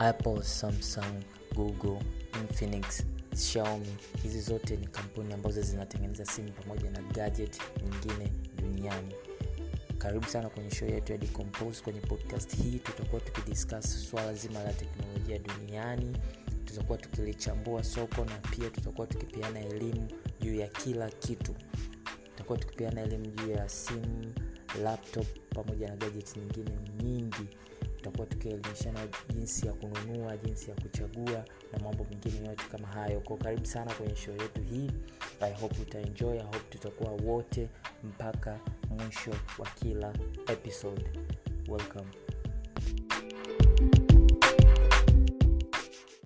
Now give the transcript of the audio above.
apple samsung google infinix xiaomi. Hizi zote ni kampuni ambazo zinatengeneza simu pamoja na gadget nyingine duniani. Karibu sana kwenye show yetu ya Decompose. kwenye podcast hii tutakuwa tukidiscuss swala zima la teknolojia duniani. Tutakuwa tukilichambua soko na pia tutakuwa tukipeana elimu juu ya kila kitu. Tutakuwa tukipeana elimu juu ya simu laptop pamoja na gadget nyingine nyingi tutakuwa tukielimishana jinsi ya kununua jinsi ya kuchagua na mambo mengine yote kama hayo. Ko karibu sana kwenye show yetu hii. I hope utaenjoy i hope tutakuwa wote mpaka mwisho wa kila episode. Welcome